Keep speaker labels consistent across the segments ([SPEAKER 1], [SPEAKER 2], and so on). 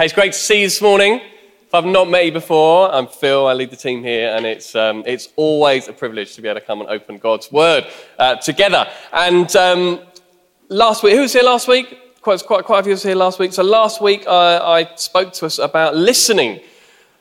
[SPEAKER 1] Hey, it's great to see you this morning. If I've not met you before, I'm Phil. I lead the team here, and it's, um, it's always a privilege to be able to come and open God's Word uh, together. And um, last week, who was here last week? Quite, quite, quite a few of was here last week. So last week, I, I spoke to us about listening,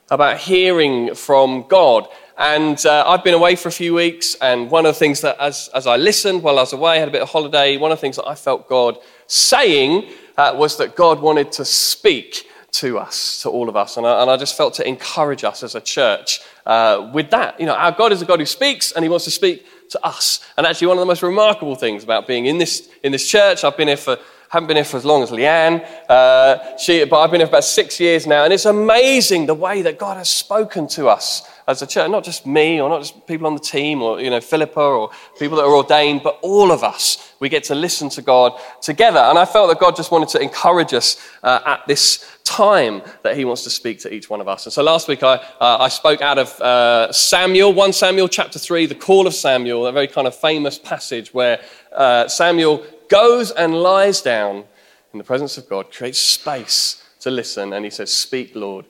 [SPEAKER 1] about hearing from God. And uh, I've been away for a few weeks, and one of the things that, as, as I listened while I was away, I had a bit of holiday, one of the things that I felt God saying uh, was that God wanted to speak to us, to all of us. And I, and I just felt to encourage us as a church uh, with that. You know, our God is a God who speaks, and He wants to speak to us. And actually, one of the most remarkable things about being in this, in this church, I've been here for haven't been here for as long as Leanne, uh, she, but I've been here for about six years now, and it's amazing the way that God has spoken to us as a church, not just me or not just people on the team or, you know, Philippa or people that are ordained, but all of us. We get to listen to God together. And I felt that God just wanted to encourage us uh, at this time that He wants to speak to each one of us. And so last week I, uh, I spoke out of uh, Samuel, 1 Samuel chapter 3, the call of Samuel, a very kind of famous passage where uh, Samuel goes and lies down in the presence of God, creates space to listen, and he says, Speak, Lord,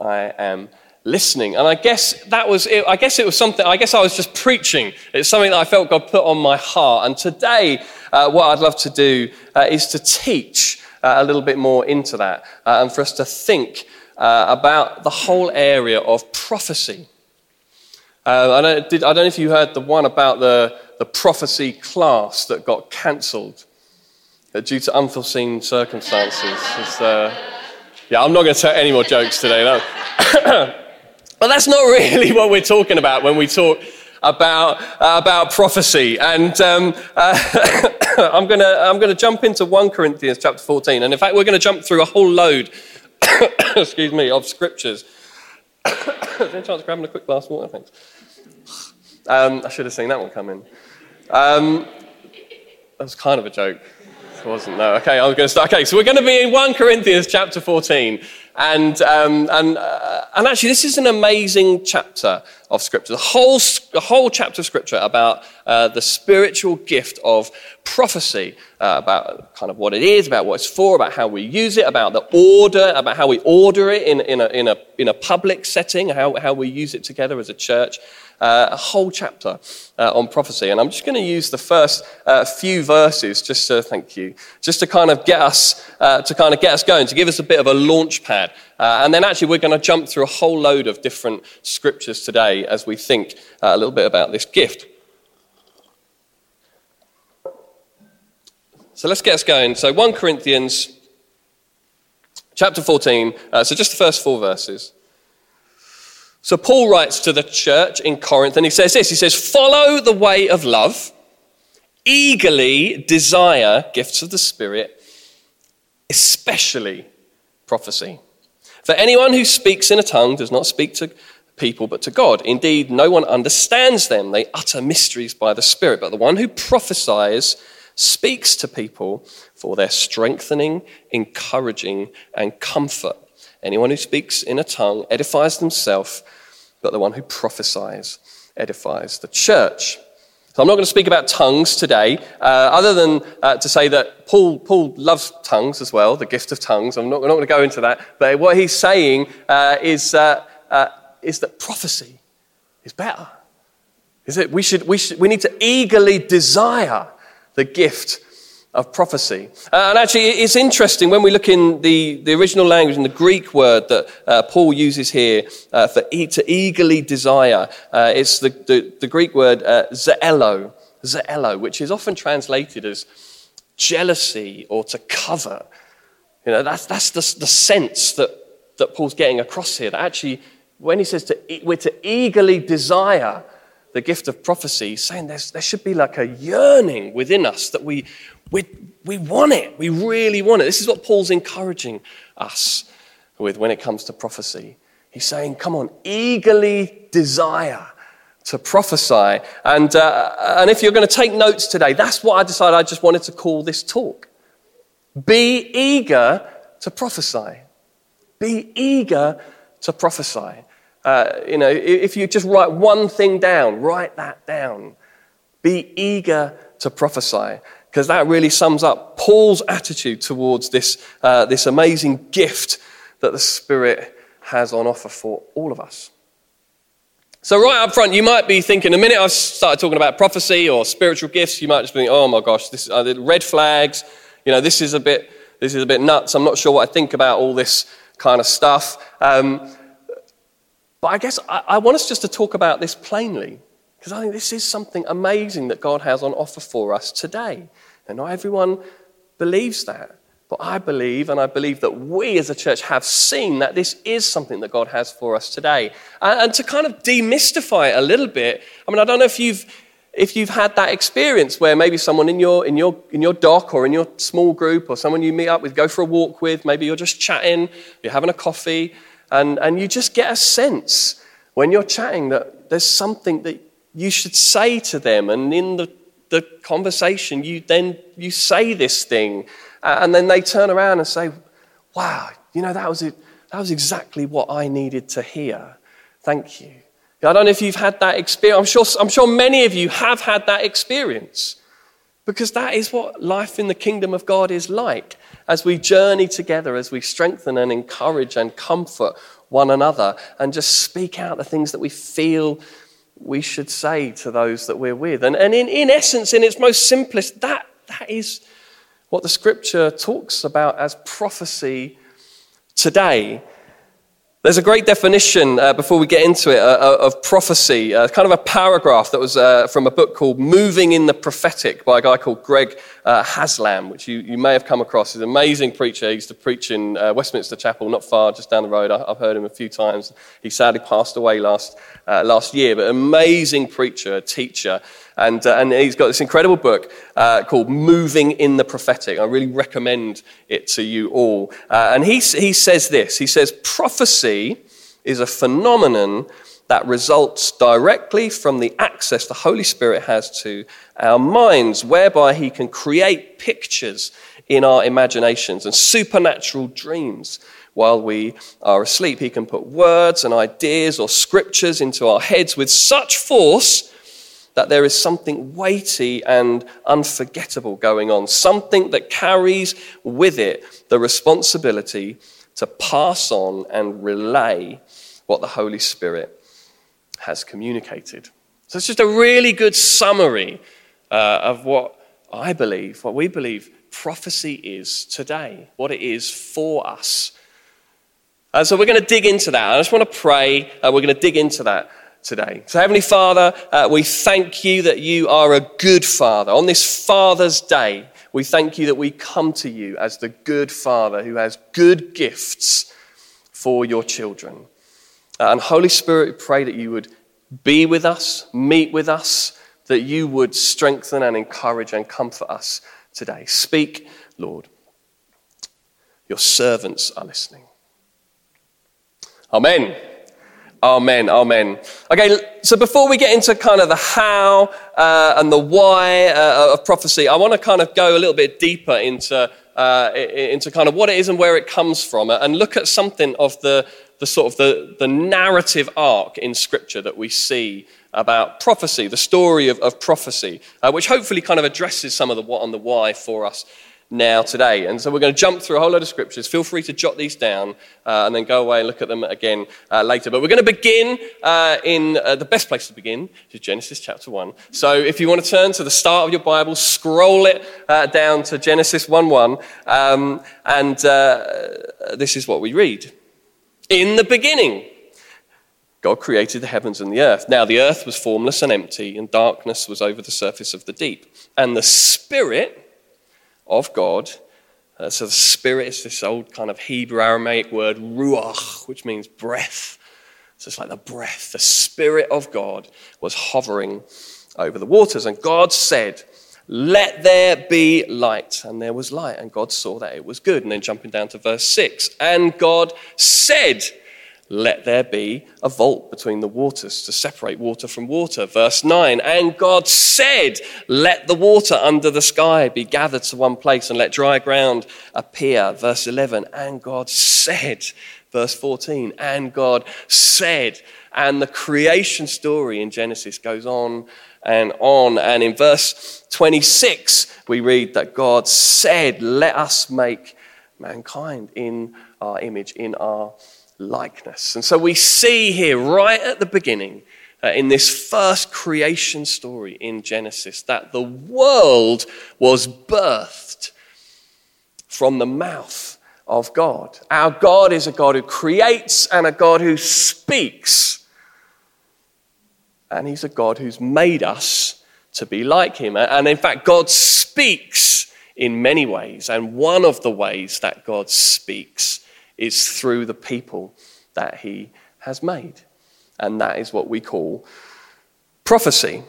[SPEAKER 1] I am listening. And I guess that was it. I guess it was something, I guess I was just preaching. It's something that I felt God put on my heart. And today, uh, what I'd love to do uh, is to teach uh, a little bit more into that uh, and for us to think uh, about the whole area of prophecy. Uh, I, don't, did, I don't know if you heard the one about the, the prophecy class that got cancelled due to unforeseen circumstances. yeah, I'm not going to tell any more jokes today. No. But that's not really what we're talking about when we talk about, uh, about prophecy. And um, uh, I'm going to I'm gonna jump into 1 Corinthians chapter 14. And in fact, we're going to jump through a whole load, excuse me, of scriptures. Any chance of grabbing a quick glass of water? Thanks. Um, I should have seen that one coming. Um, that was kind of a joke. Wasn't, no. Okay, I'm going to start. Okay, so we're going to be in 1 Corinthians chapter 14. And, um, and, uh, and actually, this is an amazing chapter of Scripture. The whole, the whole chapter of Scripture about uh, the spiritual gift of prophecy, uh, about kind of what it is, about what it's for, about how we use it, about the order, about how we order it in, in, a, in, a, in a public setting, how, how we use it together as a church uh, a whole chapter uh, on prophecy. And I'm just going to use the first uh, few verses just to thank you, just to kind of get us uh, to kind of get us going, to give us a bit of a launch pad. Uh, and then actually we're going to jump through a whole load of different scriptures today as we think a little bit about this gift. So let's get us going. So 1 Corinthians chapter 14. Uh, so just the first four verses. So Paul writes to the church in Corinth and he says this He says, Follow the way of love, eagerly desire gifts of the Spirit, especially prophecy. For anyone who speaks in a tongue does not speak to people but to God. Indeed, no one understands them. They utter mysteries by the Spirit. But the one who prophesies speaks to people for their strengthening, encouraging, and comfort. Anyone who speaks in a tongue edifies themselves, but the one who prophesies edifies the church. So I'm not going to speak about tongues today, uh, other than uh, to say that Paul, Paul loves tongues as well, the gift of tongues. I'm not, not going to go into that. But what he's saying uh, is, uh, uh, is that prophecy is better. Is that we, should, we, should, we need to eagerly desire the gift of prophecy. Uh, and actually, it's interesting when we look in the, the original language, in the Greek word that uh, Paul uses here uh, for e- to eagerly desire. Uh, it's the, the, the, Greek word uh, zeelo, zeelo, which is often translated as jealousy or to cover. You know, that's, that's the, the sense that, that Paul's getting across here. That actually, when he says to, we're to eagerly desire the gift of prophecy, saying there should be like a yearning within us that we, we, we want it. We really want it. This is what Paul's encouraging us with when it comes to prophecy. He's saying, come on, eagerly desire to prophesy. And, uh, and if you're going to take notes today, that's what I decided I just wanted to call this talk. Be eager to prophesy. Be eager to prophesy. Uh, you know, if you just write one thing down, write that down. Be eager to prophesy because that really sums up Paul's attitude towards this, uh, this amazing gift that the Spirit has on offer for all of us. So, right up front, you might be thinking, the minute I started talking about prophecy or spiritual gifts, you might just be oh my gosh, this the red flags. You know, this is a bit, this is a bit nuts. I'm not sure what I think about all this kind of stuff. Um, but I guess I, I want us just to talk about this plainly, because I think this is something amazing that God has on offer for us today. And not everyone believes that. But I believe, and I believe that we as a church have seen that this is something that God has for us today. And, to kind of demystify it a little bit, I mean, I don't know if you've if you've had that experience where maybe someone in your, in, your, in your dock or in your small group or someone you meet up with, go for a walk with, maybe you're just chatting, you're having a coffee, and, and you just get a sense when you're chatting that there's something that you should say to them. And in the, the conversation, you then you say this thing and then they turn around and say, Wow, you know, that was, it. that was exactly what I needed to hear. Thank you. I don't know if you've had that experience. I'm sure, I'm sure many of you have had that experience because that is what life in the kingdom of God is like as we journey together, as we strengthen and encourage and comfort one another and just speak out the things that we feel we should say to those that we're with. And, and in, in essence, in its most simplest, that, that is what the scripture talks about as prophecy today. There's a great definition uh, before we get into it uh, uh, of prophecy, uh, kind of a paragraph that was uh, from a book called Moving in the Prophetic by a guy called Greg uh, Haslam, which you, you may have come across. He's an amazing preacher. He used to preach in Westminster Chapel, not far, just down the road. I, have heard him a few times. He sadly passed away last, last year, but amazing preacher, teacher. And, uh, and he's got this incredible book uh, called Moving in the Prophetic. I really recommend it to you all. Uh, and he, he says this He says, prophecy is a phenomenon that results directly from the access the Holy Spirit has to our minds, whereby he can create pictures in our imaginations and supernatural dreams while we are asleep. He can put words and ideas or scriptures into our heads with such force that there is something weighty and unforgettable going on, something that carries with it the responsibility to pass on and relay what the Holy Spirit has communicated. So it's just a really good summary uh, of what I believe, what we believe prophecy is today, what it is for us. Uh, so we're going to dig into that. I just want to pray. Uh, we're going to dig into that today. So, Heavenly Father, uh, we thank you that you are a good Father. On this Father's Day, we thank you that we come to you as the good Father who has good gifts for your children. Uh, and Holy Spirit, we pray that you would be with us, meet with us, that you would strengthen and encourage and comfort us today. Speak, Lord. Your servants are listening. Amen. Amen, amen. Okay, so before we get into kind of the how uh, and the why uh, of prophecy, I want to kind of go a little bit deeper into, uh, into kind of what it is and where it comes from and look at something of the, the sort of the, the narrative arc in Scripture that we see about prophecy, the story of, of prophecy, uh, which hopefully kind of addresses some of the what and the why for us now today. And so we're going to jump through a whole lot of scriptures. Feel free to jot these down uh, and then go away and look at them again uh, later. But we're going to begin uh, in uh, the best place to begin, which is Genesis chapter 1. So if you want to turn to the start of your Bible, scroll it uh, down to Genesis 1 1. Um, and uh, this is what we read In the beginning, God created the heavens and the earth. Now the earth was formless and empty, and darkness was over the surface of the deep. And the Spirit of God. Uh, so the Spirit is this old kind of Hebrew Aramaic word, ruach, which means breath. So it's like the breath. The Spirit of God was hovering over the waters. And God said, Let there be light. And there was light. And God saw that it was good. And then jumping down to verse 6, and God said, let there be a vault between the waters to separate water from water. Verse 9, and God said, Let the water under the sky be gathered to one place and let dry ground appear. Verse 11, and God said, verse 14, and God said, and the creation story in Genesis goes on and on. And in verse 26, we read that God said, Let us make mankind in our image, in our likeness. And so we see here, right at the beginning, uh, in this first creation story in Genesis, that the world was birthed from the mouth of God. Our God is a God who creates and a God who speaks. And He's a God who's made us to be like Him. And in fact, God speaks in many ways. And one of the ways that God speaks is through the people that He has made. And that is what we call prophecy.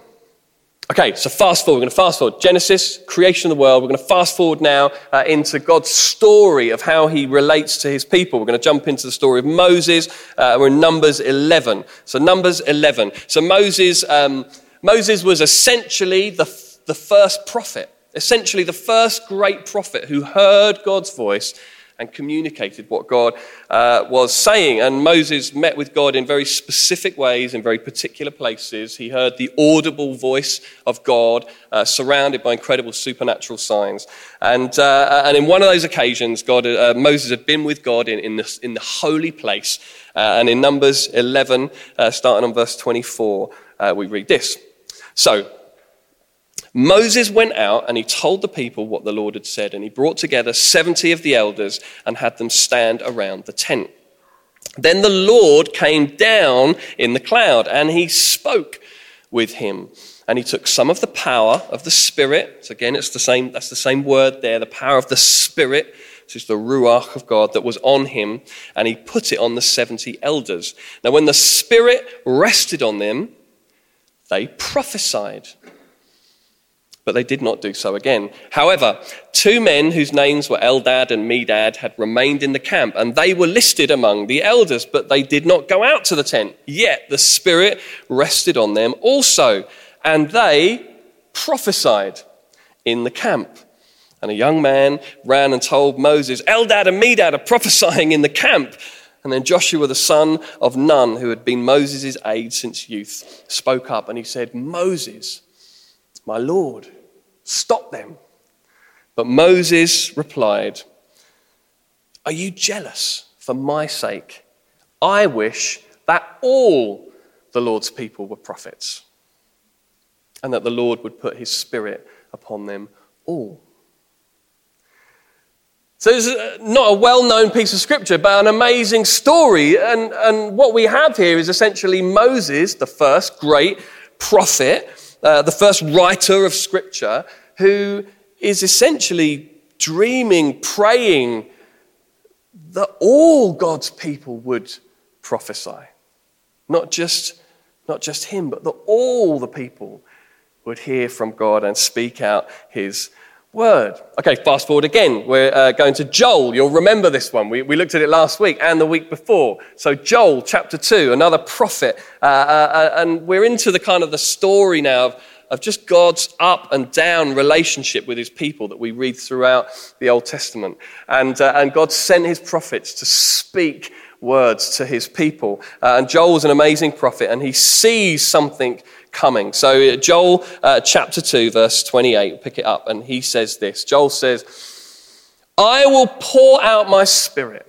[SPEAKER 1] Okay, so fast forward. We're going to fast forward. Genesis, creation of the world. We're going to fast forward now uh, into God's story of how he relates to his people. We're going to jump into the story of Moses. Uh, we're in Numbers 11. So, Numbers 11. So, Moses, um, Moses was essentially the, the first prophet, essentially the first great prophet who heard God's voice and communicated what God uh, was saying. And Moses met with God in very specific ways, in very particular places. He heard the audible voice of God, uh, surrounded by incredible supernatural signs. And, uh, and in one of those occasions, God, uh, Moses had been with God in, in, the, in the holy place. Uh, and in Numbers 11, uh, starting on verse 24, we read this. So, Moses went out and he told the people what the Lord had said, and he brought together 70 of the elders and had them stand around the tent. Then the Lord came down in the cloud and he spoke with him. And he took some of the power of the Spirit. So again, it's the same, that's the same word there, the power of the Spirit. This is the Ruach of God that was on him, and he put it on the 70 elders. Now, when the Spirit rested on them, they prophesied but they did not do so again. However, two men whose names were Eldad and Medad had remained in the camp, and they were listed among the elders, but they did not go out to the tent. Yet the Spirit rested on them also, and they prophesied in the camp. And a young man ran and told Moses, Eldad and Medad are prophesying in the camp. And then Joshua, the son of Nun, who had been Moses' aide since youth, spoke up and he said, Moses, my Lord, stop them. But Moses replied, Are you jealous for my sake? I wish that all the Lord's people were prophets, and that the Lord would put his spirit upon them all. So it's uh, not a well known piece of scripture, but an amazing story. And, and what we have here is essentially Moses, the first great prophet, uh, the first writer of Scripture, who is essentially dreaming, praying that all God's people would prophesy. Not just, not just him, but that all the people would hear from God and speak out his word. Okay, fast forward again. We're uh, going to Joel. You'll remember this one. We, we looked at it last week and the week before. So, Joel chapter 2, another prophet. Uh, uh, uh, and we're into the kind of the story now of, of just God's up and down relationship with his people that we read throughout the Old Testament. And, uh, and God sent his prophets to speak words to his people. Uh, and Joel was an amazing prophet and he sees something coming. So, uh, Joel uh, chapter 2, verse 28, pick it up, and he says this Joel says, I will pour out my spirit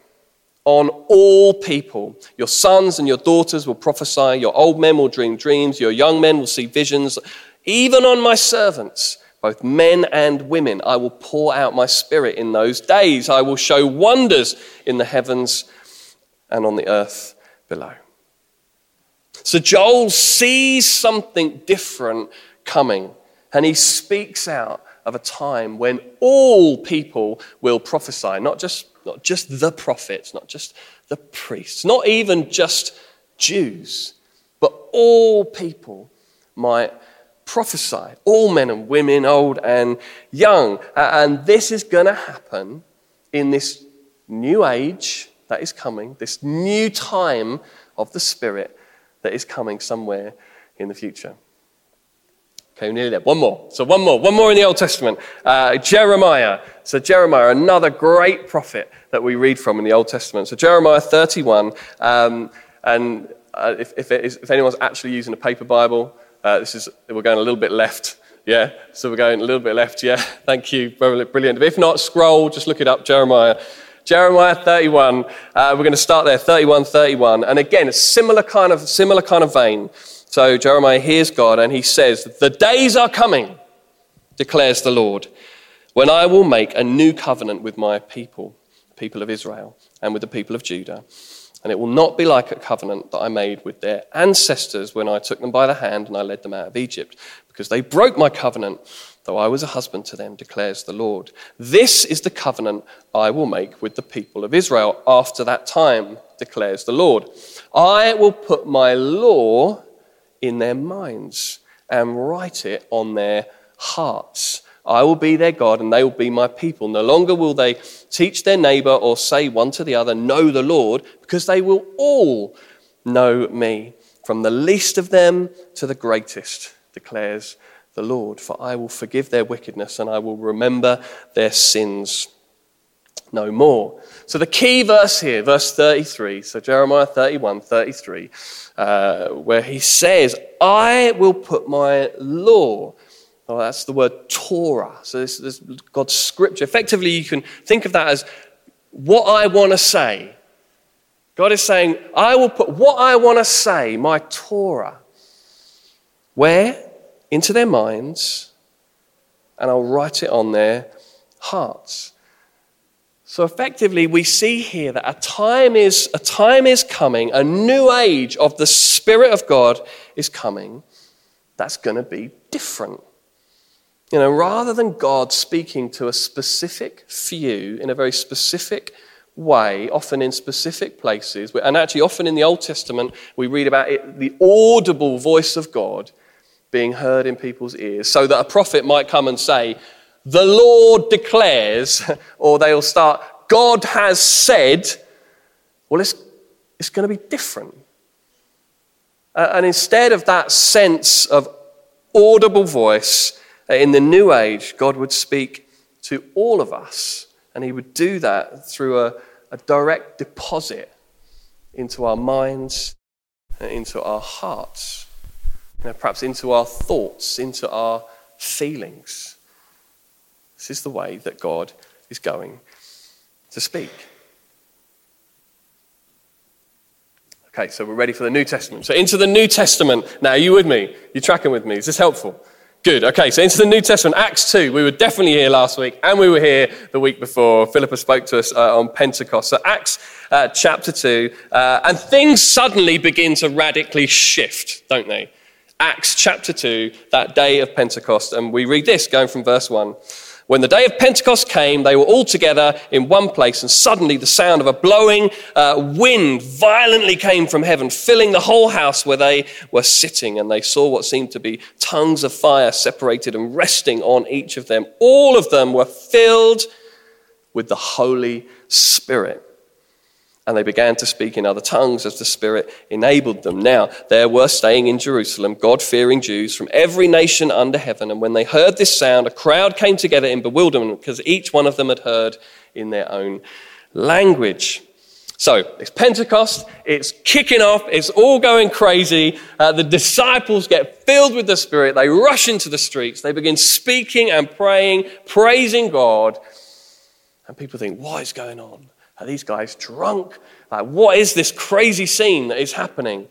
[SPEAKER 1] on all people. Your sons and your daughters will prophesy, your old men will dream dreams, your young men will see visions. Even on my servants, both men and women, I will pour out my spirit in those days. I will show wonders in the heavens and on the earth below. So Joel sees something different coming, and he speaks out of a time when all people will prophesy, not just, not just the prophets, not just the priests, not even just Jews, but all people might prophesy. All men and women, old and young. And this is going to happen in this new age that is coming, this new time of the Spirit that is coming somewhere in the future. Okay, we're nearly there. One more. So, one more. One more in the Old Testament. Uh, Jeremiah. So, Jeremiah, another great prophet that we read from in the Old Testament. So, Jeremiah 31. Um, and uh, if, if, if, anyone's actually using a paper Bible, uh, this is, we're going a little bit left. Yeah, so we're going a little bit left. Yeah, thank you. Brilliant. If not, scroll, just look it up, Jeremiah Jeremiah 31. Uh, we're going to start there, 31, 31. And again, a similar kind of, similar kind of vein. So Jeremiah hears God and he says, The days are coming, declares the Lord, when I will make a new covenant with my people, the people of Israel, and with the people of Judah. And it will not be like a covenant that I made with their ancestors when I took them by the hand and I led them out of Egypt, because they broke my covenant though I was a husband to them, declares the Lord. This is the covenant I will make with the people of Israel after that time, declares the Lord. I will put my law in their minds and write it on their hearts. I will be their God and they will be my people. No longer will they teach their neighbor or say one to the other, Know the Lord, because they will all know me, from the least of them to the greatest, declares the Lord, for I will forgive their wickedness and I will remember their sins no more. So the key verse here, verse 33, so Jeremiah 31, 33, uh, where he says, I will put my law. Oh, that's the word Torah. So this, is God's scripture. Effectively, you can think of that as what I want to say. God is saying, I will put what I want to say, my Torah. Where? Into their minds and I'll write it on their hearts. So effectively, we see here that a time is, a time is coming, a new age of the Spirit of God is coming that's going to be different. You know, rather than God speaking to a specific few in a very specific way, often in specific places, and actually often in the Old Testament, we read about it, the audible voice of God being heard in people's ears, so that a prophet might come and say, The Lord declares, or they'll start, God has said. Well, it's, it's going to be different. Uh, and instead of that sense of audible voice uh, in the new age, God would speak to all of us. And he would do that through a, a direct deposit into our minds into our hearts you know, perhaps into our thoughts, into our feelings. This is the way that God is going to speak. Okay, so we're ready for the New Testament. So into the New Testament. Now, are you with me? You're tracking with me? Is this helpful? Good. Okay, so into the New Testament, Acts 2. We were definitely here last week, and we were here the week before. Philippa spoke to us uh, on Pentecost. So, Acts uh, chapter 2, uh, and things suddenly begin to radically shift, don't they? Acts chapter 2, that day of Pentecost. And we read this going from verse 1. When the day of Pentecost came, they were all together in one place, and suddenly the sound of a blowing uh, wind violently came from heaven, filling the whole house where they were sitting. And they saw what seemed to be tongues of fire separated and resting on each of them. All of them were filled with the Holy Spirit and they began to speak in other tongues as the Spirit enabled them. Now, there were staying in Jerusalem God fearing Jews from every nation under heaven. And when they heard this sound, a crowd came together in bewilderment because each one of them had heard in their own language. So it's Pentecost, it's kicking off, it's all going crazy. Uh, the disciples get filled with the Spirit, they rush into the streets, they begin speaking and praying, praising God. And people think, what is going on? Are these guys drunk? Like, what is this crazy scene that is happening?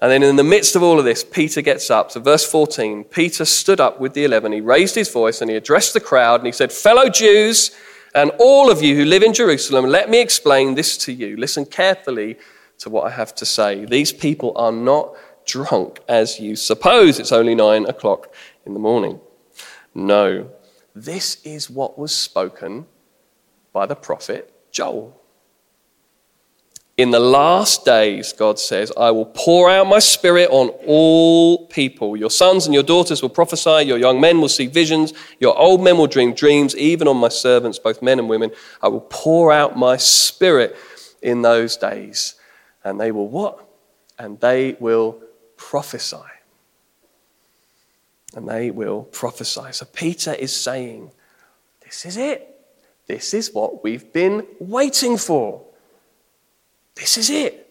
[SPEAKER 1] And then in the midst of all of this, Peter gets up. So, verse 14 Peter stood up with the eleven. He raised his voice and he addressed the crowd and he said, Fellow Jews, and all of you who live in Jerusalem, let me explain this to you. Listen carefully to what I have to say. These people are not drunk as you suppose. It's only nine o'clock in the morning. No, this is what was spoken by the prophet Joel. In the last days, God says, I will pour out my spirit on all people. Your sons and your daughters will prophesy, your young men will see visions, your old men will dream dreams, even on my servants, both men and women. I will pour out my spirit in those days. And they will what? And they will prophesy. And they will prophesy. So Peter is saying, This is it. This is what we've been waiting for. This is it.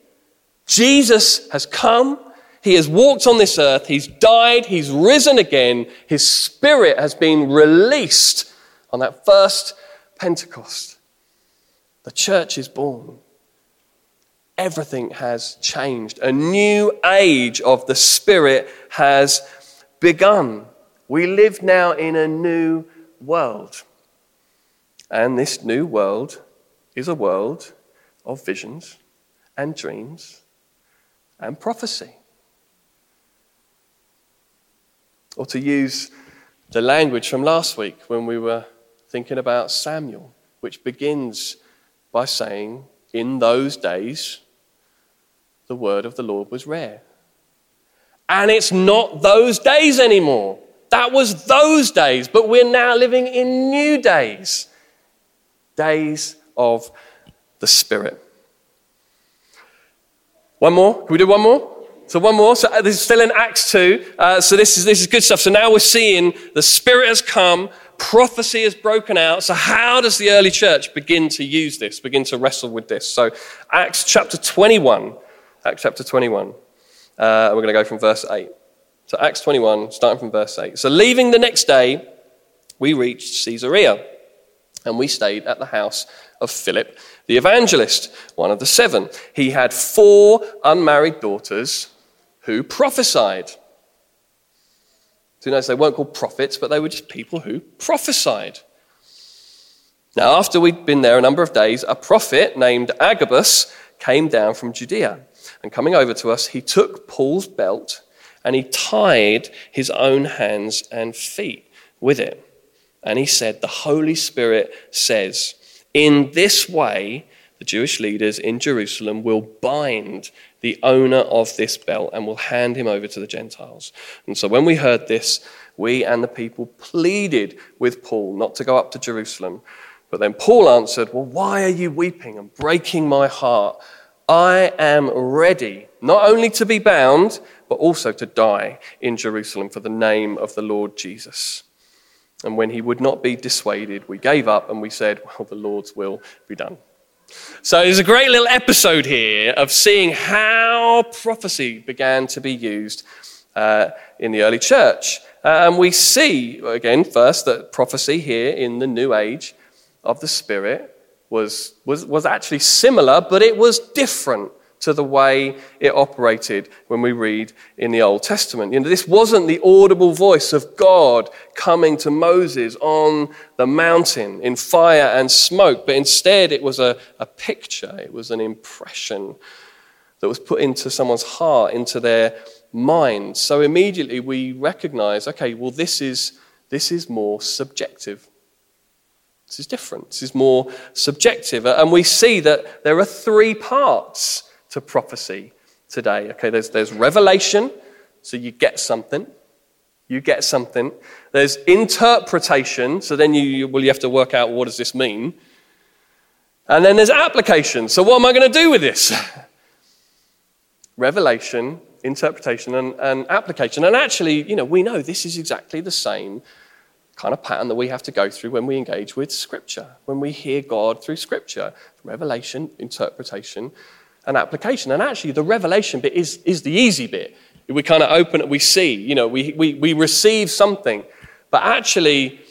[SPEAKER 1] Jesus has come. He has walked on this earth. He's died. He's risen again. His spirit has been released on that first Pentecost. The church is born. Everything has changed. A new age of the Spirit has begun. We live now in a new world. And this new world is a world of visions and dreams and prophecy. Or to use the language from last week when we were thinking about Samuel, which begins by saying, In those days, the word of the Lord was rare. And it's not those days anymore. That was those days, but we're now living in new days days of the Spirit. One more? Can we do one more? So one more. So uh, this is still in Acts 2. Uh, so this is, this is good stuff. So now we're seeing the Spirit has come, prophecy has broken out. So how does the early church begin to use this, begin to wrestle with this? So Acts chapter 21. Acts chapter 21. Uh, we're going to go from verse 8. So Acts 21, starting from verse 8. So leaving the next day, we reached Caesarea and we stayed at the house of Philip the evangelist, one of the seven. He had four unmarried daughters who prophesied. So you notice they weren't called prophets, but they were just people who prophesied. Now, after we'd been there a number of days, a prophet named Agabus came down from Judea. And coming over to us, he took Paul's belt and he tied his own hands and feet with it. And he said, The Holy Spirit says, In this way, the Jewish leaders in Jerusalem will bind the owner of this belt and will hand him over to the Gentiles. And so when we heard this, we and the people pleaded with Paul not to go up to Jerusalem. But then Paul answered, Well, why are you weeping and breaking my heart? I am ready not only to be bound, but also to die in Jerusalem for the name of the Lord Jesus. And when he would not be dissuaded, we gave up and we said, Well, the Lord's will be done. So there's a great little episode here of seeing how prophecy began to be used uh, in the early church. Uh, and we see, again, first, that prophecy here in the new age of the Spirit was, was, was actually similar, but it was different to the way it operated when we read in the Old Testament. You know, this wasn't the audible voice of God coming to Moses on the mountain in fire and smoke, but instead it was a, a picture, it was an impression that was put into someone's heart, into their mind. So immediately we recognize okay, well, this is, this is more subjective. This is different. This is more subjective. And we see that there are three parts to prophecy today. Okay, there's, there's revelation, so you get something. You get something. There's interpretation, so then you, well, you have to work out what does this mean. And then there's application. So what am I going to do with this? revelation, interpretation, and, and application. And actually, you know, we know this is exactly the same kind of pattern that we have to go through when we engage with Scripture, when we hear God through Scripture. Revelation, interpretation, an application. And actually, the revelation bit is, is the easy bit. We kind of open it, we see, you know, we, we, we receive something. But actually,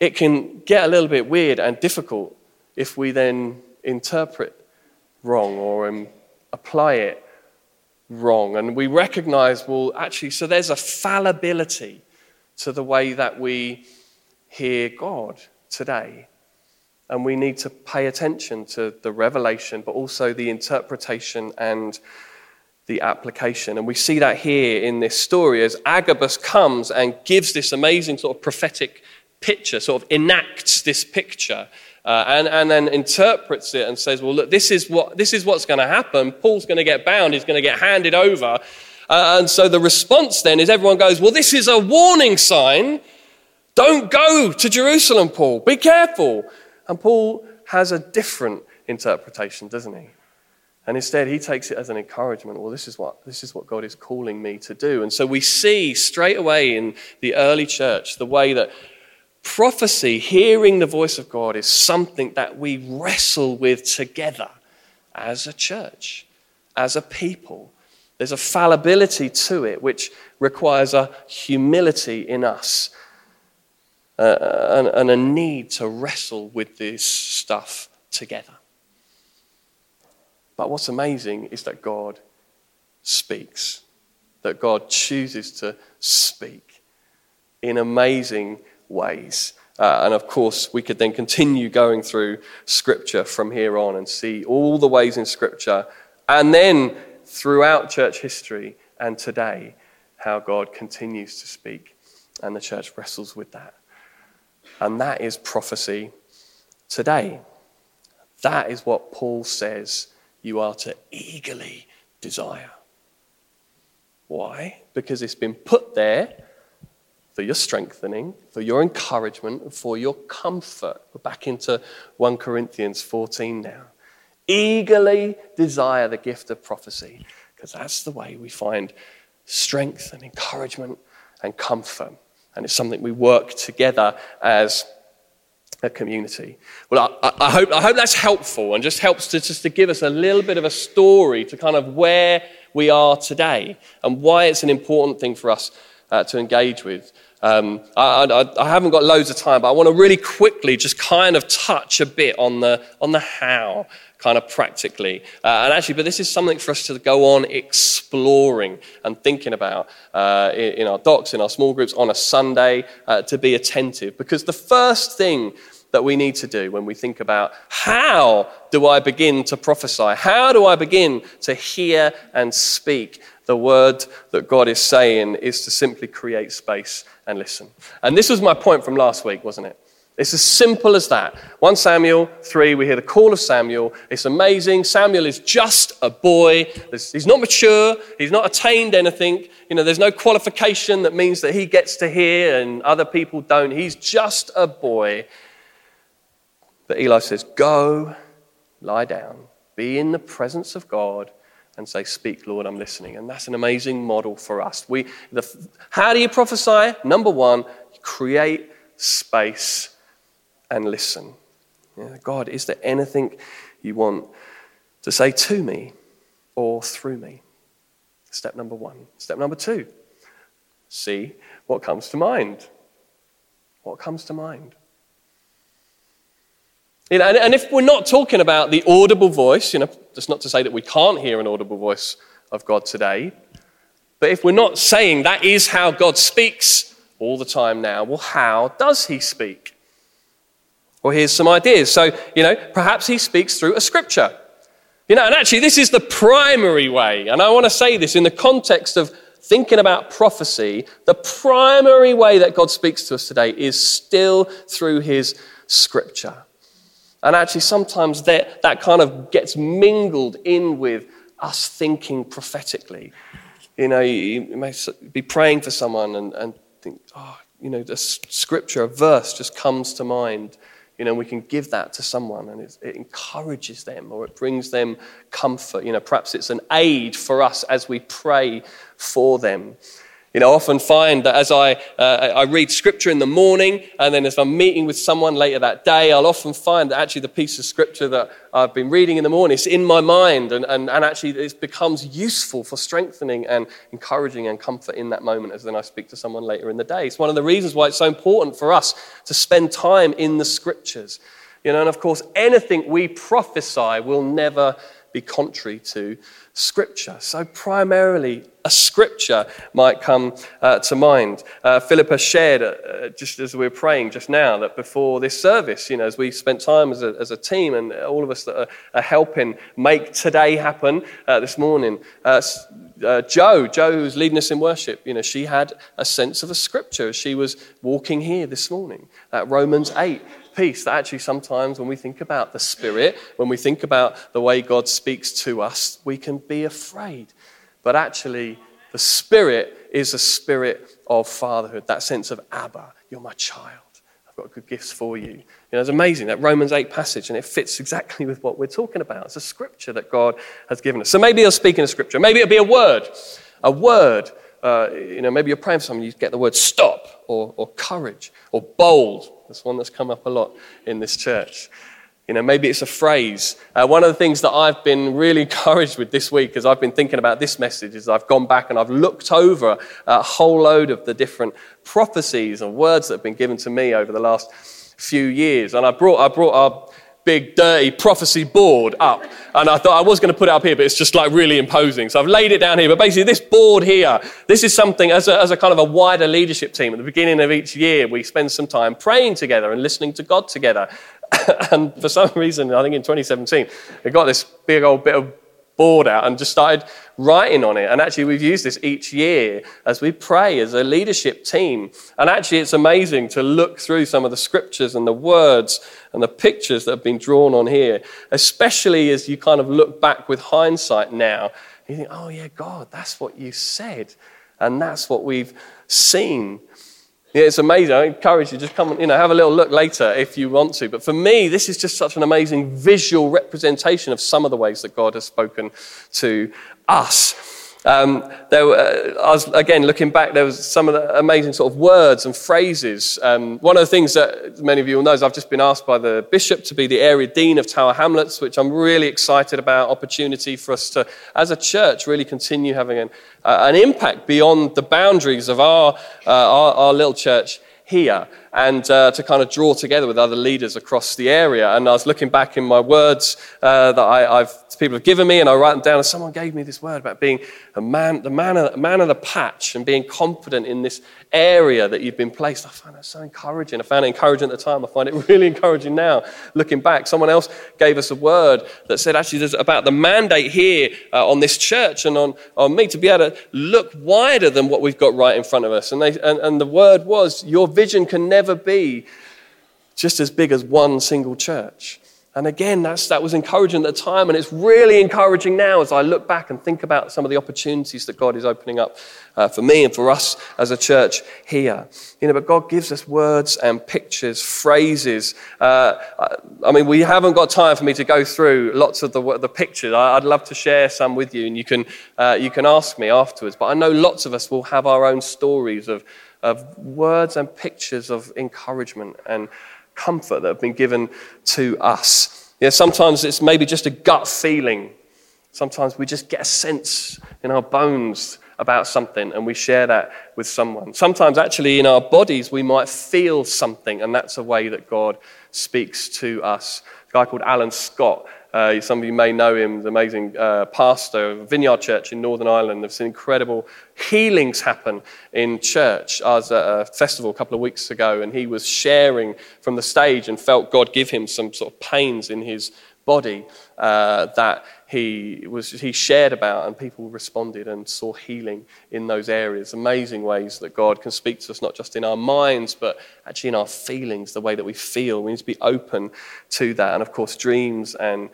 [SPEAKER 1] it can get a little bit weird and difficult if we then interpret wrong or um, apply it wrong. And we recognize, well, actually, so there's a fallibility to the way that we hear God today. And we need to pay attention to the revelation, but also the interpretation and the application. And we see that here in this story as Agabus comes and gives this amazing sort of prophetic picture, sort of enacts this picture. Uh, and, and then interprets it and says, well, look, this is, what, this is what's going to happen. Paul's going to get bound, he's going to get handed over. Uh, and so the response then is everyone goes, well, this is a warning sign. Don't go to Jerusalem, Paul. Be careful. And Paul has a different interpretation, doesn't he? And instead, he takes it as an encouragement. Well, this is what, this is what God is calling me to do. And so we see straight away in the early church the way that prophecy, hearing the voice of God, is something that we wrestle with together as a church, as a people. There's a fallibility to it which requires a humility in us uh, and, and a need to wrestle with this stuff together. But what's amazing is that God speaks, that God chooses to speak in amazing ways. Uh, and of course, we could then continue going through Scripture from here on and see all the ways in Scripture, and then throughout church history and today, how God continues to speak. And the church wrestles with that. And that is prophecy today. That is what Paul says you are to eagerly desire. Why? Because it's been put there for your strengthening, for your encouragement, for your comfort. We're back into 1 Corinthians 14 now. Eagerly desire the gift of prophecy, because that's the way we find strength and encouragement and comfort. And it's something we work together as a community. Well, I, I, hope, I hope that's helpful and just helps to, just to give us a little bit of a story to kind of where we are today and why it's an important thing for us uh, to engage with. Um, I, I, I, haven't got loads of time, but I want to really quickly just kind of touch a bit on the, on the how, kind of practically. Uh, and actually, but this is something for us to go on exploring and thinking about uh, in, in, our docs, in our small groups on a Sunday, uh, to be attentive. Because the first thing that we need to do when we think about how do I begin to prophesy? How do I begin to hear and speak? The word that God is saying is to simply create space and listen. And this was my point from last week, wasn't it? It's as simple as that. 1 Samuel 3, we hear the call of Samuel. It's amazing. Samuel is just a boy. He's not mature. He's not attained anything. You know, there's no qualification that means that he gets to hear and other people don't. He's just a boy. But Eli says, Go, lie down, be in the presence of God, and say, Speak, Lord, I'm listening. And that's an amazing model for us. We, the, how do you prophesy? Number one, create space and listen. Yeah, God, is there anything you want to say to me or through me? Step number one. Step number two, see what comes to mind. What comes to mind? You know, and, and if we're not talking about the audible voice, you know, that's not to say that we can't hear an audible voice of God today, but if we're not saying that is how God speaks all the time now, well, how does he speak? Well, here's some ideas. So, you know, perhaps he speaks through a scripture. You know, and actually, this is the primary way. And I want to say this in the context of thinking about prophecy. The primary way that God speaks to us today is still through his scripture. And actually, sometimes that, that kind of gets mingled in with us thinking prophetically. You know, you, you may be praying for someone and, and think, oh, you know, the scripture, a verse just comes to mind. You know, we can give that to someone and it, encourages them or it brings them comfort. You know, perhaps it's an aid for us as we pray for them. You know, I often find that as I, uh, I read scripture in the morning, and then if I'm meeting with someone later that day, I'll often find that actually the piece of scripture that I've been reading in the morning is in my mind, and, and, and actually it becomes useful for strengthening and encouraging and comfort in that moment as then I speak to someone later in the day. It's one of the reasons why it's so important for us to spend time in the scriptures. You know, and of course, anything we prophesy will never be contrary to Scripture. So, primarily, a Scripture might come uh, to mind. Uh, Philippa shared, uh, just as we were praying just now, that before this service, you know, as we spent time as a, as a team and all of us that are, are helping make today happen uh, this morning, uh, uh, Joe, Joe, who's leading us in worship, you know, she had a sense of a Scripture as she was walking here this morning. Romans 8 peace that actually sometimes when we think about the Spirit, when we think about the way God speaks to us, we can be afraid. But actually, the Spirit is a spirit of fatherhood, that sense of Abba, you're my child. I've got good gifts for you. You know, it's amazing, that Romans 8 passage, and it fits exactly with what we're talking about. It's a scripture that God has given us. So maybe he'll speak in a scripture. Maybe it'll be a word. A word. Uh, you know, maybe you're praying for someone, you get the word stop or, or courage or bold that's one that's come up a lot in this church. You know, maybe it's a phrase. Uh, one of the things that I've been really encouraged with this week as I've been thinking about this message is I've gone back and I've looked over a whole load of the different prophecies and words that have been given to me over the last few years. And I brought, I brought our big, dirty prophecy board up. And I thought I was going to put it up here, but it's just like really imposing. So I've laid it down here. But basically, this board here, this is something as a, as a kind of a wider leadership team. At the beginning of each year, we spend some time praying together and listening to God together. and for some reason, I think in 2017, we got this big old bit of board out and just started writing on it. And actually, we've used this each year as we pray as a leadership team. And actually, it's amazing to look through some of the scriptures and the words and the pictures that have been drawn on here, especially as you kind of look back with hindsight now. You think, oh, yeah, God, that's what you said. And that's what we've seen. Yeah, it's amazing. I encourage you, just come, you know, have a little look later if you want to. But for me, this is just such an amazing visual representation of some of the ways that God has spoken to us. Um, there were, uh, I was, again, looking back, there was some of the amazing sort of words and phrases. Um, one of the things that many of you will know is I've just been asked by the bishop to be the area dean of Tower Hamlets, which I'm really excited about. Opportunity for us to, as a church, really continue having an, uh, an impact beyond the boundaries of our, uh, our, our little church here and uh, to kind of draw together with other leaders across the area. And I was looking back in my words uh, that I, have people have given me, and I write them down. And someone gave me this word about being a man, the man man of the patch, and being confident in this area that you've been placed. I find that so encouraging. I found it encouraging at the time. I find it really encouraging now, looking back. Someone else gave us a word that said actually there's about the mandate here uh, on this church and on, on me to be able to look wider than what we've got right in front of us. And, they, and, and the word was, your vision can never be just as big as one single church. And again, that was encouraging at the time, and it's really encouraging now as I look back and think about some of the opportunities that God is opening up uh, for me and for us as a church here. You know, but God gives us words and pictures, phrases. Uh, I mean, we haven't got time for me to go through lots of the, the pictures. I'd love to share some with you, and you can, uh, you can ask me afterwards. But I know lots of us will have our own stories of, of words and pictures of encouragement and comfort that have been given to us. Yeah, sometimes it's maybe just a gut feeling. Sometimes we just get a sense in our bones about something and we share that with someone. Sometimes, actually, in our bodies, we might feel something, and that's a way that God speaks to us. A guy called Alan Scott uh, some of you may know him, the amazing uh, pastor of Vineyard Church in Northern Ireland. I've seen incredible healings happen in church. I was at a festival a couple of weeks ago, and he was sharing from the stage and felt God give him some sort of pains in his body uh, that he, was, he shared about, and people responded and saw healing in those areas. Amazing ways that God can speak to us, not just in our minds, but actually in our feelings, the way that we feel. We need to be open to that. And of course, dreams and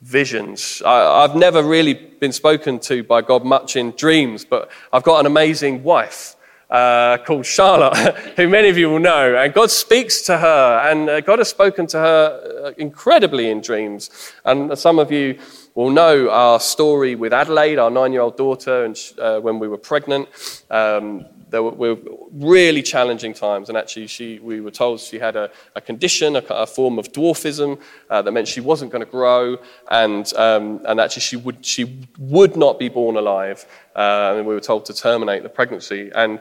[SPEAKER 1] visions. I, have never really been spoken to by God much in dreams, but I've got an amazing wife. Uh, called Charlotte, who many of you will know. And God speaks to her, and uh, God has spoken to her uh, incredibly in dreams. And some of you will know our story with Adelaide, our nine year old daughter, and uh, when we were pregnant. Um, there were, were, really challenging times, and actually, she, we were told she had a, a condition, a, a, form of dwarfism uh, that meant she wasn't going to grow, and, um, and actually, she would, she would not be born alive. Uh, and we were told to terminate the pregnancy. And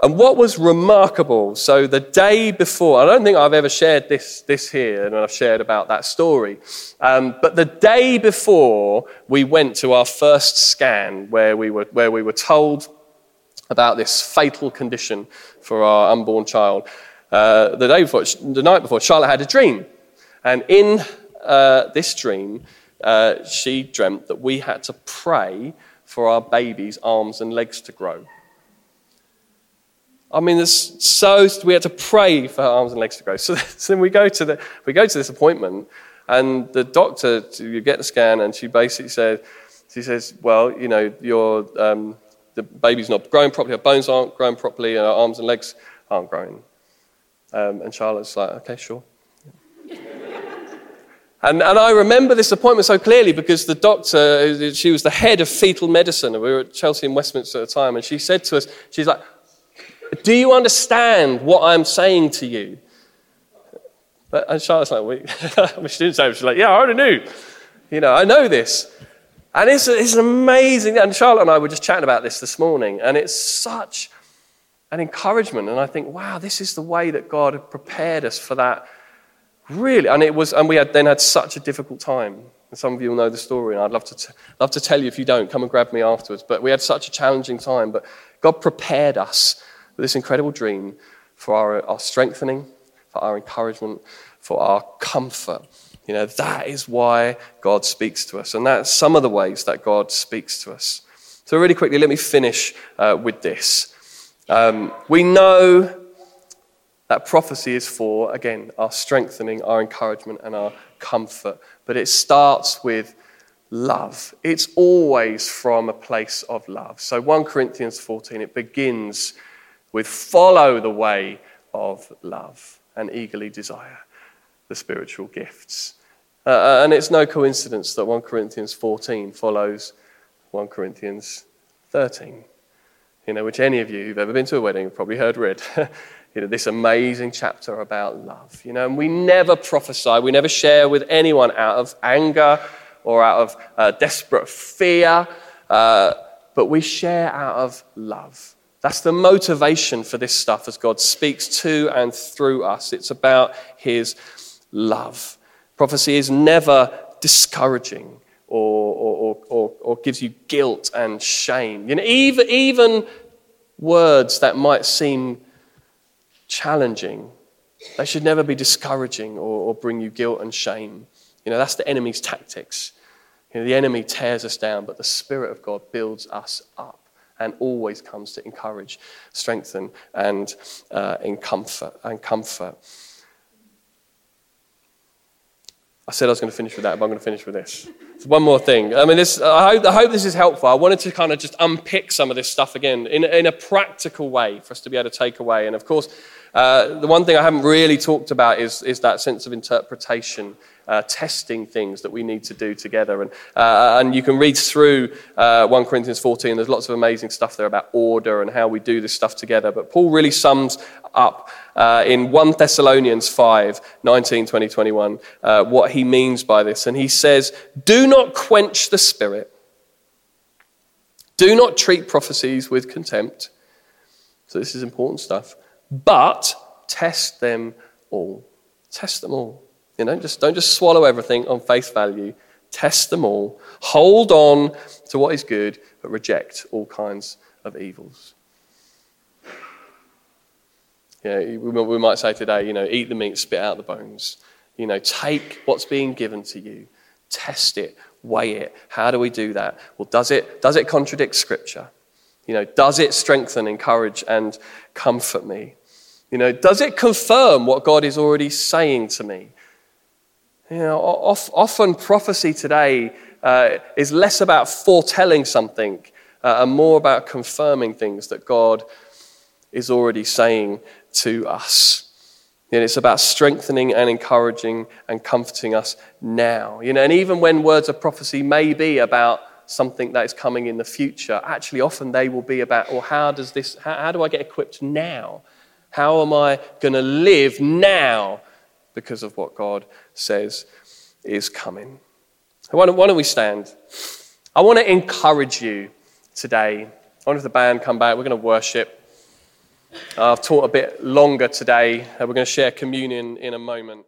[SPEAKER 1] and what was remarkable, so the day before, I don't think I've ever shared this, this here, and I've shared about that story, um, but the day before we went to our first scan, where we were, where we were told about this fatal condition for our unborn child, uh, the, day before, the night before, Charlotte had a dream. And in uh, this dream, uh, she dreamt that we had to pray for our baby's arms and legs to grow. I mean, there's so we had to pray for her arms and legs to grow. So, so then we go to the we go to this appointment, and the doctor you get the scan, and she basically said, she says, well, you know, your um, the baby's not growing properly, her bones aren't growing properly, and her arms and legs aren't growing. Um, and Charlotte's like, okay, sure. And, and, I remember this appointment so clearly because the doctor, she was the head of fetal medicine. And we were at Chelsea and Westminster at the time, and she said to us, she's like, do you understand what I'm saying to you? And Charlotte's like, Wait. she didn't say. She's like, yeah, I already knew. You know, I know this. And it's, it's amazing. And Charlotte and I were just chatting about this this morning, and it's such an encouragement. And I think, wow, this is the way that God had prepared us for that Really, and it was, and we had then had such a difficult time. And some of you will know the story, and I'd love to, t- love to tell you if you don't, come and grab me afterwards. But we had such a challenging time. But God prepared us with this incredible dream for our, our strengthening, for our encouragement, for our comfort. You know, that is why God speaks to us. And that's some of the ways that God speaks to us. So, really quickly, let me finish uh, with this. Um, we know that prophecy is for, again, our strengthening, our encouragement, and our comfort. But it starts with love. It's always from a place of love. So 1 Corinthians 14, it begins with follow the way of love and eagerly desire the spiritual gifts. Uh, uh and it's no coincidence that 1 Corinthians 14 follows 1 Corinthians 13, you know, which any of you who've ever been to a wedding have probably heard read. you know, this amazing chapter about love. You know, and we never prophesy, we never share with anyone out of anger or out of uh, desperate fear, uh, but we share out of love. That's the motivation for this stuff as God speaks to and through us. It's about His love. Prophecy is never discouraging or, or, or, or, gives you guilt and shame. You know, even, even words that might seem challenging. They should never be discouraging or, or bring you guilt and shame. You know, that's the enemy's tactics. You know, the enemy tears us down, but the Spirit of God builds us up and always comes to encourage, strengthen, and uh, in comfort and comfort. I said I was going to finish with that, but I'm going to finish with this. one more thing. I mean, this, I, hope, I hope this is helpful. I wanted to kind of just unpick some of this stuff again in, in a practical way for us to be able to take away. And of course, uh, the one thing I haven't really talked about is, is that sense of interpretation, uh, testing things that we need to do together. And, uh, and you can read through uh, 1 Corinthians 14. There's lots of amazing stuff there about order and how we do this stuff together. But Paul really sums up uh, in 1 Thessalonians 5 19, 20, 21 uh, what he means by this. And he says, Do not quench the spirit, do not treat prophecies with contempt. So, this is important stuff but test them all. Test them all. You know, just don't just swallow everything on face value. Test them all. Hold on to what is good, but reject all kinds of evils. Yeah, we might say today, you know, eat the meat, spit out the bones. You know, take what's being given to you, test it, weigh it. How do we do that? Well, does it, does it contradict Scripture? You know, does it strengthen, encourage, and comfort me? You know, does it confirm what God is already saying to me? You know, often prophecy today uh, is less about foretelling something uh, and more about confirming things that God is already saying to us. And it's about strengthening and encouraging and comforting us now. You know, and even when words of prophecy may be about something that is coming in the future, actually often they will be about, well, how does this, how, how do I get equipped now? How am I going to live now because of what God says is coming? Why don't, why don't we stand? I want to encourage you today. I wonder if the band come back. We're going to worship. I've taught a bit longer today. We're going to share communion in a moment.